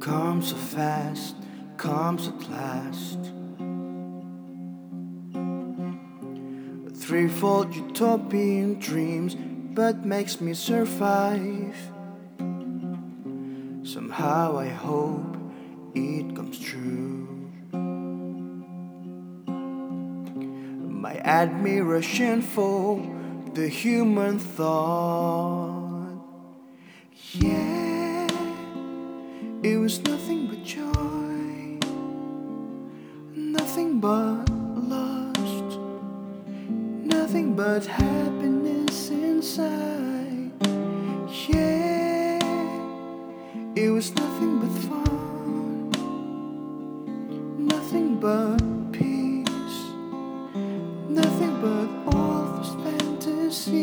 Come so fast, comes at last. Threefold utopian dreams, but makes me survive. Somehow I hope it comes true. My admiration for the human thought. Yeah, it was nothing but joy, nothing but lust, nothing but happiness inside. Yeah, was nothing but fun, nothing but peace, nothing but all those fantasies.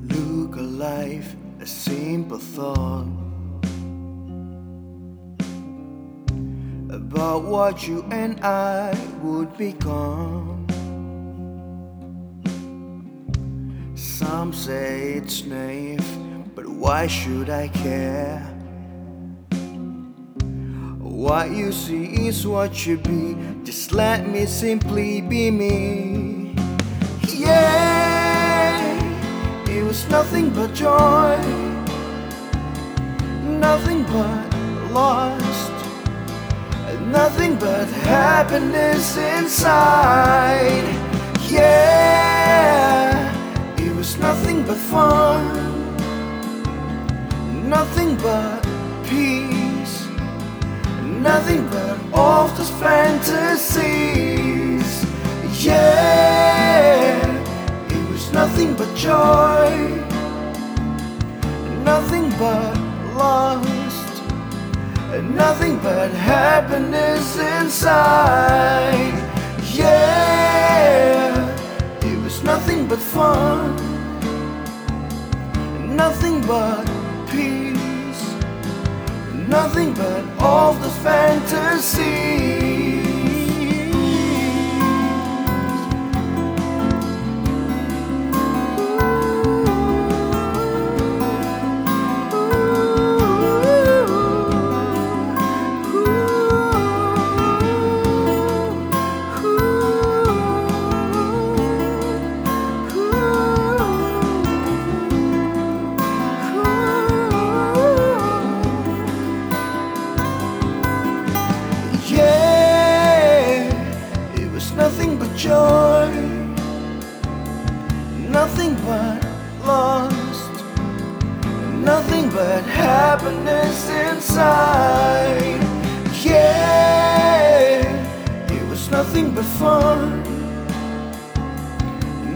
Look alive, a simple thought about what you and I would become. Some say it's naive, but why should I care? What you see is what you be, just let me simply be me. Yeah, it was nothing but joy, nothing but lust, nothing but happiness inside. Yeah, it was nothing but fun, nothing but peace, nothing but all those fantasies. Yeah, it was nothing but joy, nothing but lust, nothing but happiness inside. Yeah, it was nothing but fun, nothing but peace, nothing but all those fantasies. Joy, nothing but lost, nothing but happiness inside. Yeah, it was nothing but fun,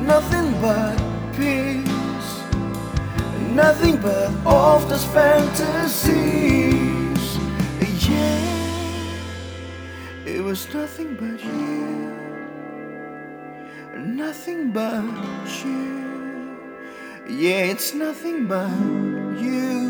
nothing but peace, nothing but all those fantasies. Yeah. It was nothing but you, nothing but you. Yeah, it's nothing but you,